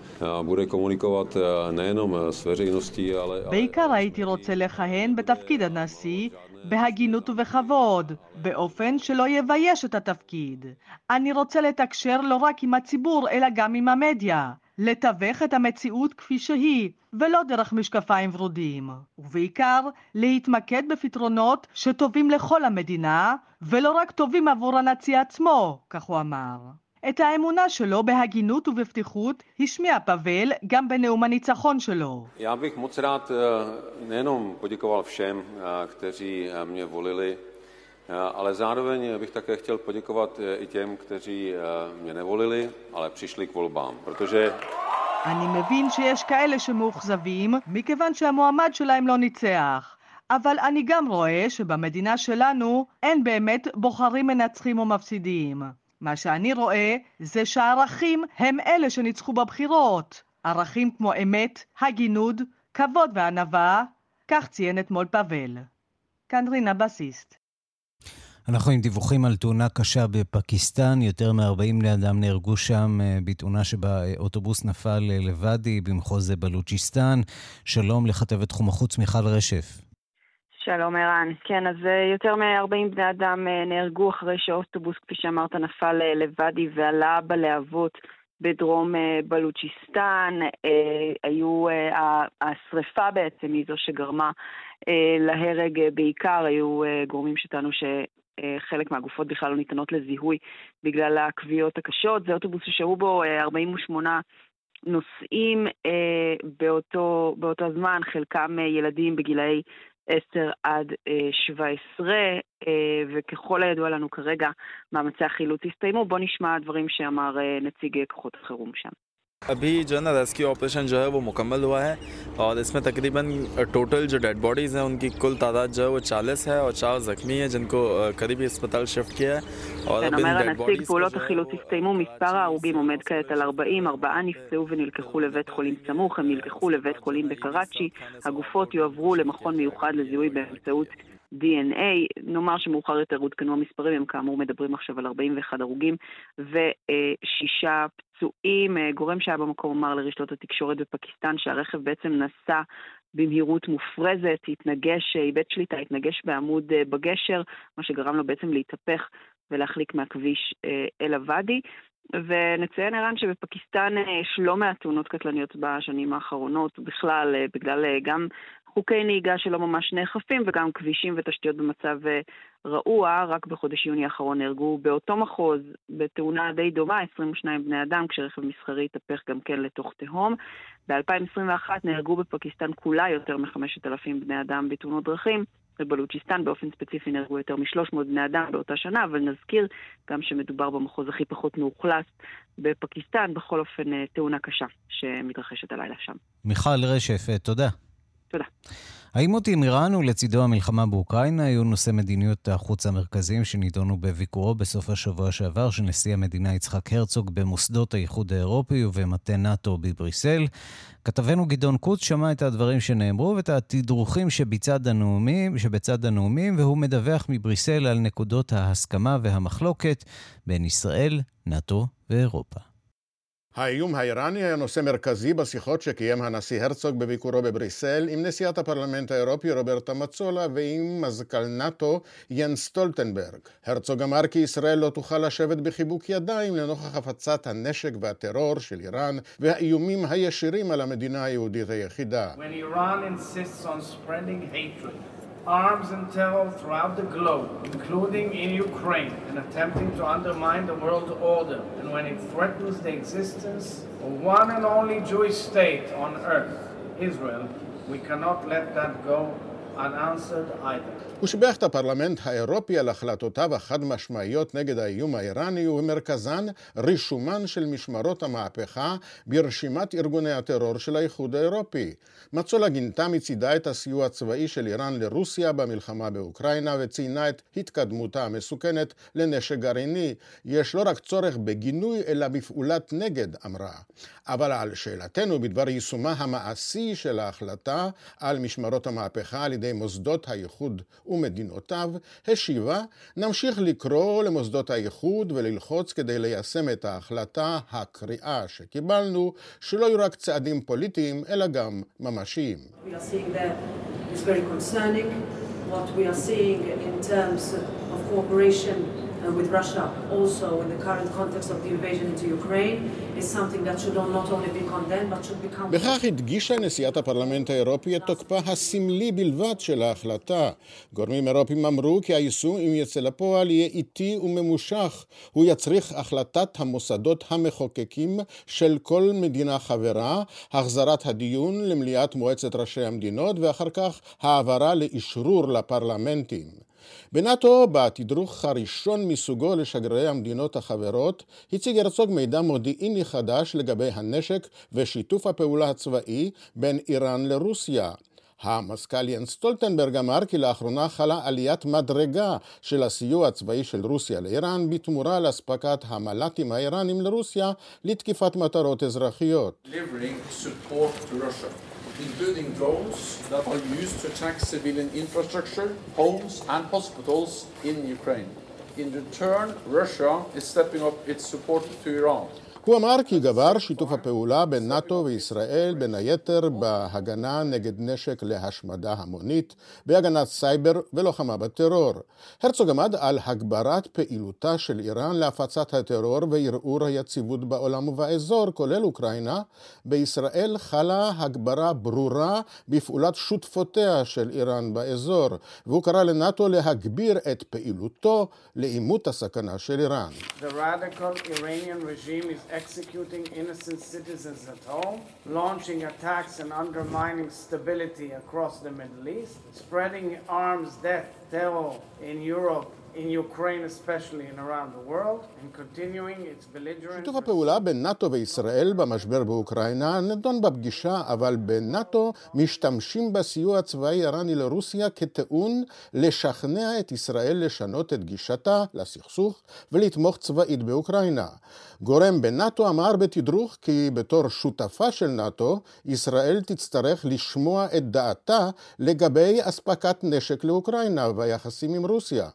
Speaker 2: bude komunikovat nejenom s veřejností, ale...
Speaker 19: בעיקר הייתי רוצה לכהן בתפקיד הנשיא בהגינות ובכבוד, באופן שלא יבייש את התפקיד. אני רוצה לתקשר לא רק עם הציבור, אלא גם עם המדיה. לתווך את המציאות כפי שהיא, ולא דרך משקפיים ורודים. ובעיקר, להתמקד בפתרונות שטובים לכל המדינה, ולא רק טובים עבור הנשיא עצמו, כך הוא אמר. את האמונה שלו בהגינות ובפתיחות השמיע פאבל גם בנאום הניצחון שלו.
Speaker 2: Já bych moc rád nejenom poděkoval všem, kteří mě volili, ale zároveň bych také chtěl poděkovat i těm, kteří mě nevolili, ale přišli k volbám, protože...
Speaker 19: אני מבין שיש כאלה שמאוכזבים מכיוון שהמועמד שלהם לא ניצח. אבל אני גם רואה שבמדינה שלנו אין באמת בוחרים מנצחים או מפסידים. מה שאני רואה זה שהערכים הם אלה שניצחו בבחירות. ערכים כמו אמת, הגינות, כבוד וענווה, כך ציין אתמול פאבל. כאן רינה בסיסט.
Speaker 3: אנחנו עם דיווחים על תאונה קשה בפקיסטן. יותר מ-40 בני אדם נהרגו שם אה, בתאונה שבה אוטובוס נפל לוואדי במחוז בלוצ'יסטן. שלום לכתבת תחום החוץ מיכל רשף.
Speaker 20: שלום ערן. כן, אז אה, יותר מ-40 בני אדם אה, נהרגו אחרי שאוטובוס, כפי שאמרת, נפל לוואדי ועלה בלהבות בדרום בלוצ'יסטן. היו, השריפה בעצם היא זו שגרמה להרג בעיקר, היו גורמים שטענו ש... חלק מהגופות בכלל לא ניתנות לזיהוי בגלל הכוויות הקשות. זה אוטובוס ששהו בו 48 אה, נוסעים אה, באותו, באותו זמן, חלקם אה, ילדים בגילאי 10 עד 17, וככל הידוע לנו כרגע, מאמצי החילוץ הסתיימו. בואו נשמע דברים שאמר נציג כוחות החירום שם.
Speaker 21: अभी जो है ना rescue operation जो है वो मुकम्मल हुआ है और इसमें तकरीबन टोटल जो डेड बॉडीज़ हैं उनकी कुल तादाद जो है वो 40 है और चार जख्मी हैं जिनको करीबी अस्पताल शिफ्ट किया है और
Speaker 20: כן, אומר הנציג, פעולות החילוץ הסתיימו, מספר ההרוגים עומד כעת על 40, ארבעה נפצעו ונלקחו לבית חולים סמוך, הם נלקחו לבית חולים בקראצ'י, הגופות יועברו למכון מיוחד לזיהוי באמצעות DNA, נאמר שמאוחר יותר עודכנו המספרים, הם כאמור מדברים עכשיו על 41 הרוגים ושישה פצועים. גורם שהיה במקום אמר לרשתות התקשורת בפקיסטן שהרכב בעצם נסע במהירות מופרזת, התנגש, איבד שליטה, התנגש בעמוד בגשר, מה שגרם לו בעצם להתהפך ולהחליק מהכביש אל הוואדי. ונציין ערן שבפקיסטן יש לא מעט תאונות קטלניות בשנים האחרונות, בכלל, בגלל גם חוקי נהיגה שלא ממש נאכפים וגם כבישים ותשתיות במצב אה, רעוע. רק בחודש יוני האחרון נהרגו באותו מחוז, בתאונה די דומה, 22 בני אדם, כשרכב מסחרי התהפך גם כן לתוך תהום. ב-2021 נהרגו בפקיסטן כולה יותר מ-5,000 בני אדם בתאונות דרכים. בבלוצ'יסטן באופן ספציפי נהרגו יותר מ-300 בני אדם באותה שנה, אבל נזכיר גם שמדובר במחוז הכי פחות מאוכלס בפקיסטן, בכל אופן אה, תאונה קשה שמתרחשת הלילה שם.
Speaker 3: מיכל רשף, אה, תודה.
Speaker 20: תודה.
Speaker 3: העימות עם איראן ולצידו המלחמה באוקראינה היו נושא מדיניות החוץ המרכזיים שנידונו בביקורו בסוף השבוע שעבר של נשיא המדינה יצחק הרצוג במוסדות האיחוד האירופי ובמטה נאט"ו בבריסל. כתבנו גדעון קוץ שמע את הדברים שנאמרו ואת התדרוכים שבצד הנאומים, שבצד הנאומים, והוא מדווח מבריסל על נקודות ההסכמה והמחלוקת בין ישראל, נאט"ו ואירופה.
Speaker 22: האיום האיראני היה נושא מרכזי בשיחות שקיים הנשיא הרצוג בביקורו בבריסל עם נשיאת הפרלמנט האירופי רוברטה מצולה ועם מזכ"ל נאט"ו ין סטולטנברג. הרצוג אמר כי ישראל לא תוכל לשבת בחיבוק ידיים לנוכח הפצת הנשק והטרור של איראן והאיומים הישירים על המדינה היהודית היחידה. When Iran arms and terror throughout the globe, including in Ukraine, and attempting to undermine the world order, and when it threatens the existence of one and only Jewish state on earth, Israel, we cannot let that go unanswered either. הוא שיבח את הפרלמנט האירופי על החלטותיו החד משמעיות נגד האיום האיראני ובמרכזן רישומן של משמרות המהפכה ברשימת ארגוני הטרור של האיחוד האירופי. מצולה גינתה מצידה את הסיוע הצבאי של איראן לרוסיה במלחמה באוקראינה וציינה את התקדמותה המסוכנת לנשק גרעיני. יש לא רק צורך בגינוי אלא בפעולת נגד, אמרה. אבל על שאלתנו בדבר יישומה המעשי של ההחלטה על משמרות המהפכה על ידי מוסדות האיחוד ומדינותיו, השיבה, נמשיך לקרוא למוסדות האיחוד וללחוץ כדי ליישם את ההחלטה הקריאה שקיבלנו, שלא יהיו רק צעדים פוליטיים, אלא גם ממשיים. What we are seeing in terms of cooperation uh, with Russia also in the current context of the invasion into Ukraine is something that should not only be condemned but should become... בכך הדגישה נשיאת הפרלמנט האירופי את תוקפה הסמלי בלבד של ההחלטה. גורמים אירופים אמרו כי היישום, אם יצא לפועל, יהיה איטי וממושך. הוא יצריך החלטת המוסדות המחוקקים של כל מדינה חברה, החזרת הדיון למליאת מועצת ראשי המדינות ואחר כך העברה לאשרור לפרלמנטים. בנאט"ו, בתדרוך הראשון מסוגו לשגרירי המדינות החברות, הציג הרצוג מידע מודיעיני חדש לגבי הנשק ושיתוף הפעולה הצבאי בין איראן לרוסיה. המזכ"ל ין סטולטנברג אמר כי לאחרונה חלה עליית מדרגה של הסיוע הצבאי של רוסיה לאיראן בתמורה לאספקת המל"טים האיראנים לרוסיה לתקיפת מטרות אזרחיות.
Speaker 23: Including drones that are used to attack civilian infrastructure, homes, and hospitals in Ukraine. In return, Russia is stepping up its support to Iran.
Speaker 22: הוא אמר כי גבר שיתוף הפעולה בין נאט"ו וישראל, בין היתר בהגנה נגד נשק להשמדה המונית, בהגנת סייבר ולוחמה בטרור. הרצוג עמד על הגברת פעילותה של איראן להפצת הטרור וערעור היציבות בעולם ובאזור, כולל אוקראינה. בישראל חלה הגברה ברורה בפעולת שותפותיה של איראן באזור, והוא קרא לנאט"ו להגביר את פעילותו לאימות הסכנה של איראן. The radical Iranian regime is executing innocent citizens at home, launching attacks and undermining stability across the Middle East, spreading arms, death, terror in Europe שיתוף הפעולה בין נאט"ו וישראל במשבר באוקראינה נדון בפגישה, אבל בנאט"ו משתמשים בסיוע הצבאי האיראני לרוסיה כטיעון לשכנע את ישראל לשנות את גישתה לסכסוך ולתמוך צבאית באוקראינה. גורם בנאט"ו אמר בתדרוך כי בתור שותפה של נאט"ו, ישראל תצטרך לשמוע את דעתה לגבי אספקת נשק לאוקראינה והיחסים עם רוסיה.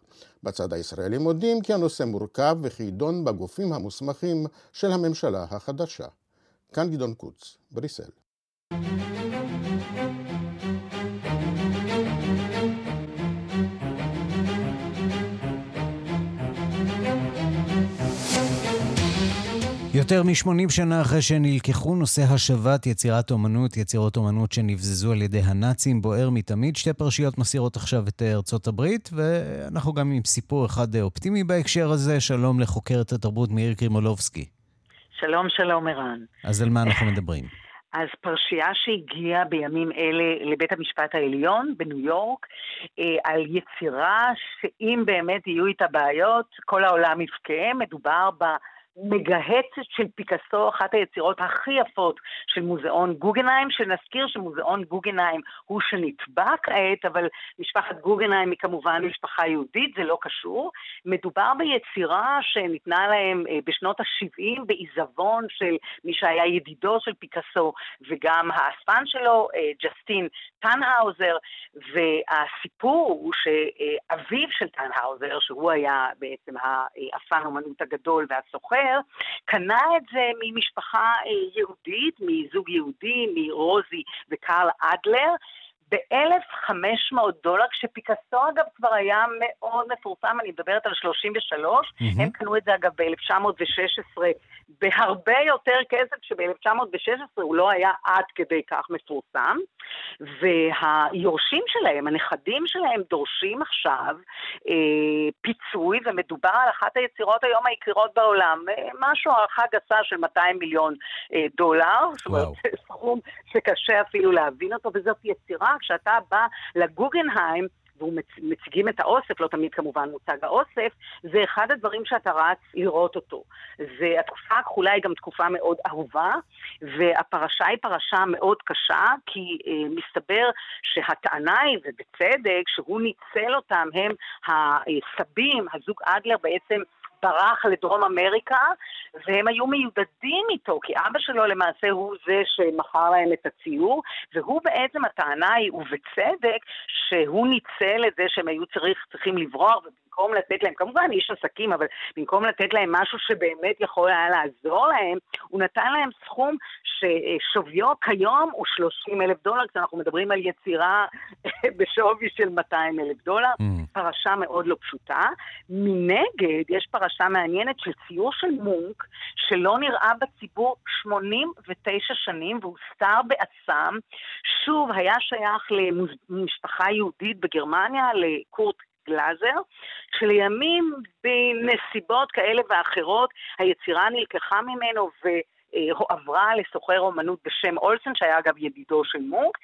Speaker 22: בצד הישראלי מודים כי הנושא מורכב וכי יידון בגופים המוסמכים של הממשלה החדשה. כאן גדעון קוץ, בריסל.
Speaker 1: יותר מ-80 שנה אחרי שנלקחו נושא השבת יצירת אומנות, יצירות אומנות שנבזזו על ידי הנאצים, בוער מתמיד. שתי פרשיות מסירות עכשיו את ארצות הברית, ואנחנו גם עם סיפור אחד אופטימי בהקשר הזה. שלום לחוקרת התרבות מאיר קרימולובסקי.
Speaker 24: שלום, שלום, ערן.
Speaker 1: אז על מה אנחנו מדברים?
Speaker 24: אז פרשייה שהגיעה בימים אלה לבית המשפט העליון בניו יורק, אה, על יצירה שאם באמת יהיו איתה בעיות, כל העולם יבכה. מדובר ב... מגהצת של פיקאסו, אחת היצירות הכי יפות של מוזיאון גוגנהיים, שנזכיר שמוזיאון גוגנהיים הוא שנתבע כעת, אבל משפחת גוגנהיים היא כמובן משפחה יהודית, זה לא קשור. מדובר ביצירה שניתנה להם אה, בשנות ה-70 בעיזבון של מי שהיה ידידו של פיקאסו וגם האספן שלו, אה, ג'סטין טנהאוזר, והסיפור הוא שאביו של טנהאוזר, שהוא היה בעצם האספן אומנות הגדול והסוחר, אחר, קנה את זה ממשפחה אה, יהודית, מזוג יהודי, מרוזי וקרל אדלר, ב-1,500 דולר, כשפיקאסו אגב כבר היה מאוד מפורסם, אני מדברת על 33, mm-hmm. הם קנו את זה אגב ב-1916 בהרבה יותר כסף, שב-1916 הוא לא היה עד כדי כך מפורסם, והיורשים שלהם, הנכדים שלהם, דורשים עכשיו אה, פיצוי, ומדובר על אחת היצירות היום היקרות בעולם, אה, משהו, הערכה גסה של 200 מיליון אה, דולר, זאת אומרת, סכום שקשה אפילו להבין אותו, וזאת יצירה, כשאתה בא לגוגנהיים, ומציגים את האוסף, לא תמיד כמובן מוצג האוסף, זה אחד הדברים שאתה רץ לראות אותו. והתקופה הכחולה היא גם תקופה מאוד אהובה, והפרשה היא פרשה מאוד קשה, כי אה, מסתבר שהטענה היא, ובצדק, שהוא ניצל אותם, הם הסבים, הזוג אדלר בעצם ברח לדרום אמריקה, והם היו מיודדים איתו, כי אבא שלו למעשה הוא זה שמכר להם את הציור, והוא בעצם, הטענה היא, ובצדק, שהוא ניצל את זה שהם היו צריך, צריכים לברוח, במקום לתת להם, כמובן איש עסקים, אבל במקום לתת להם משהו שבאמת יכול היה לעזור להם, הוא נתן להם סכום ששוויו כיום הוא 30 אלף דולר, כשאנחנו מדברים על יצירה בשווי של 200 אלף דולר, mm. פרשה מאוד לא פשוטה. מנגד, יש פרשה מעניינת של ציור של מונק, שלא נראה בציבור 89 שנים, והוסתר באסם. שוב, היה שייך למשפחה יהודית בגרמניה, לקורט גלאזר, שלימים בנסיבות כאלה ואחרות היצירה נלקחה ממנו והועברה לסוחר אומנות בשם אולסן, שהיה אגב ידידו של מונק,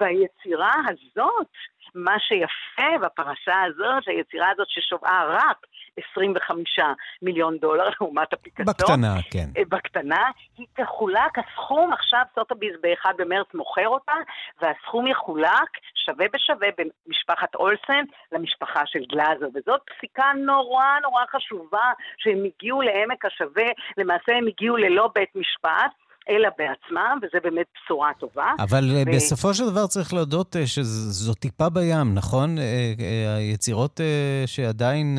Speaker 24: והיצירה הזאת, מה שיפה בפרשה הזאת, היצירה הזאת ששווה רק 25 מיליון דולר לעומת הפיקדון.
Speaker 1: בקטנה, כן.
Speaker 24: אה, בקטנה, היא תחולק, הסכום עכשיו סוטוביז ב-1 במרץ מוכר אותה, והסכום יחולק שווה בשווה בין משפחת אולסן למשפחה של גלאזר, וזאת פסיקה נורא נורא חשובה שהם הגיעו לעמק השווה, למעשה הם הגיעו ללא בית משפט. אלא בעצמם, וזה באמת בשורה טובה.
Speaker 3: אבל ו... בסופו של דבר צריך להודות שזו טיפה בים, נכון? היצירות שעדיין...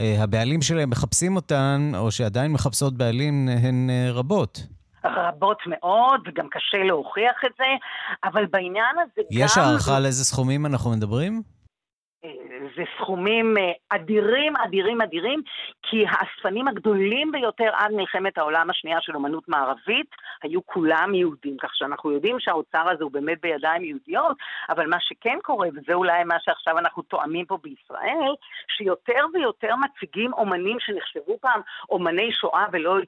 Speaker 3: הבעלים שלהם מחפשים אותן, או שעדיין מחפשות בעלים, הן רבות.
Speaker 24: רבות מאוד, וגם קשה להוכיח את זה, אבל בעניין הזה
Speaker 3: יש גם... יש הערכה על איזה סכומים אנחנו מדברים?
Speaker 24: זה סכומים אה, אדירים, אדירים, אדירים, כי האספנים הגדולים ביותר עד מלחמת העולם השנייה של אומנות מערבית היו כולם יהודים, כך שאנחנו יודעים שהאוצר הזה הוא באמת בידיים יהודיות, אבל מה שכן קורה, וזה אולי מה שעכשיו אנחנו תואמים פה בישראל, שיותר ויותר מציגים אומנים שנחשבו פעם אומני שואה ולא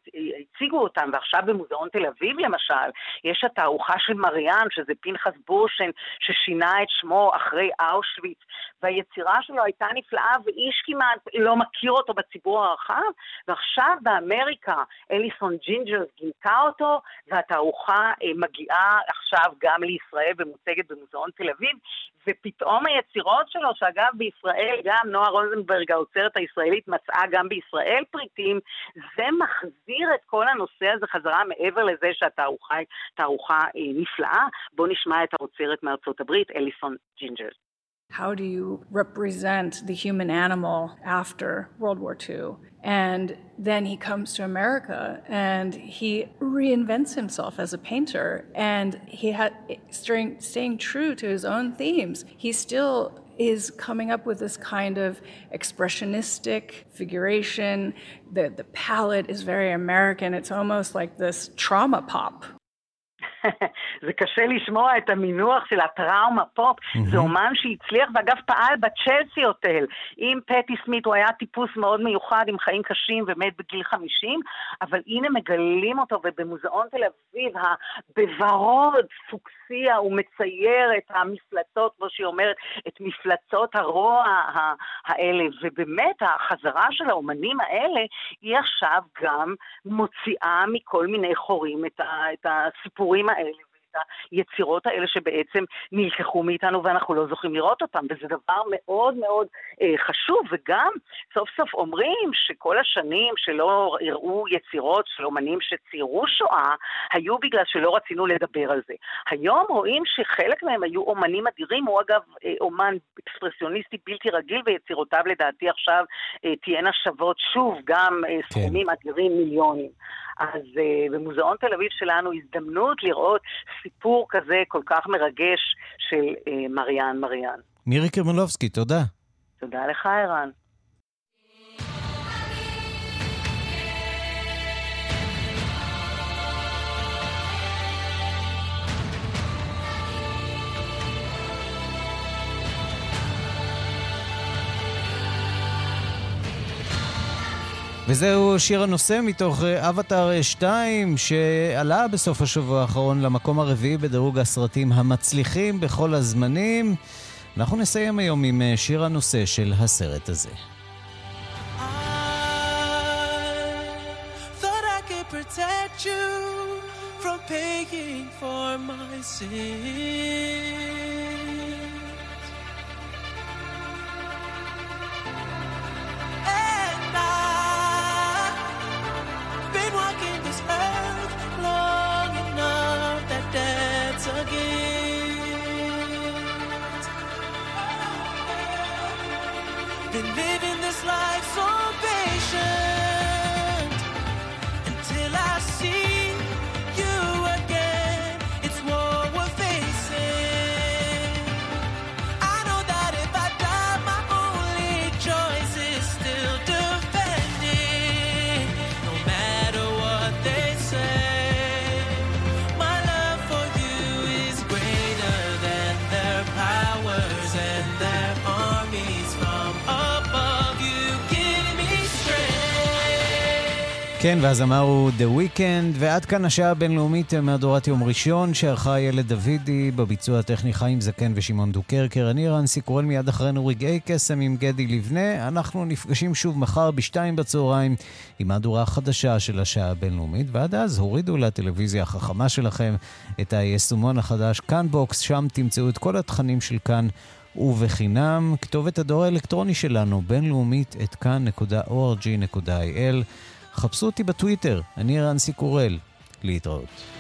Speaker 24: הציגו אותם, ועכשיו במוזיאון תל אביב למשל, יש התערוכה של מריאן, שזה פנחס בורשן, ששינה את שמו אחרי אושוויץ, והיצירה שלו הייתה נפלאה ואיש כמעט לא מכיר אותו בציבור הרחב, ועכשיו באמריקה אליסון ג'ינג'רס גינתה אותו, והתערוכה אה, מגיעה עכשיו גם לישראל ומוצגת במוזיאון תל אביב, ופתאום היצירות שלו, שאגב בישראל גם נועה רוזנברג, האוצרת הישראלית, מצאה גם בישראל פריטים, זה מחזיר את כל הנושא הזה חזרה מעבר לזה שהתערוכה היא תערוכה אה, נפלאה. בואו נשמע את האוצרת מארצות הברית, אליסון ג'ינג'רס.
Speaker 25: How do you represent the human animal after World War II? And then he comes to America and he reinvents himself as a painter. And he had staying, true to his own themes. He still is coming up with this kind of expressionistic figuration. The, the palette is very American. It's almost like this trauma pop
Speaker 24: זה קשה לשמוע את המינוח של הטראומה פופ, mm-hmm. זה אומן שהצליח ואגב פעל בצ'לסי הוטל. עם פטי סמית הוא היה טיפוס מאוד מיוחד עם חיים קשים ומת בגיל 50, אבל הנה מגלים אותו ובמוזיאון תל אביב בוורוד, פוקסיה, הוא מצייר את המפלצות, כמו שהיא אומרת, את מפלצות הרוע האלה, ובאמת החזרה של האומנים האלה היא עכשיו גם מוציאה מכל מיני חורים את, ה, את הסיפורים האלה. את היצירות האלה שבעצם נלקחו מאיתנו ואנחנו לא זוכים לראות אותם, וזה דבר מאוד מאוד אה, חשוב, וגם סוף סוף אומרים שכל השנים שלא הראו יצירות של אומנים שציירו שואה, היו בגלל שלא רצינו לדבר על זה. היום רואים שחלק מהם היו אומנים אדירים, הוא אגב אה, אומן אקספרסיוניסטי בלתי רגיל, ויצירותיו לדעתי עכשיו אה, תהיינה שוות שוב גם אה, כן. סכומים כן. אדירים, מיליונים. אז uh, במוזיאון תל אביב שלנו הזדמנות לראות סיפור כזה כל כך מרגש של uh, מריאן מריאן.
Speaker 3: מירי קרמלובסקי, תודה.
Speaker 24: תודה לך, ערן.
Speaker 3: וזהו שיר הנושא מתוך אה, אבטאר 2, שעלה בסוף השבוע האחרון למקום הרביעי בדירוג הסרטים המצליחים בכל הזמנים. אנחנו נסיים היום עם אה, שיר הנושא של הסרט הזה. Been כן, והזמר הוא The Weeknd, ועד כאן השעה הבינלאומית מהדורת יום ראשון, שערכה יעל דוידי, בביצוע הטכני חיים זקן ושמעון דוקרקר. אני ערן סיקורל מיד אחרינו רגעי קסם עם גדי לבנה. אנחנו נפגשים שוב מחר בשתיים בצהריים עם מהדורה חדשה של השעה הבינלאומית, ועד אז הורידו לטלוויזיה החכמה שלכם את היישומון החדש כאן בוקס, שם תמצאו את כל התכנים של כאן. ובחינם, כתובת הדואר האלקטרוני שלנו, בינלאומית, את כאן.org.il. חפשו אותי בטוויטר, אני רנסי קורל. להתראות.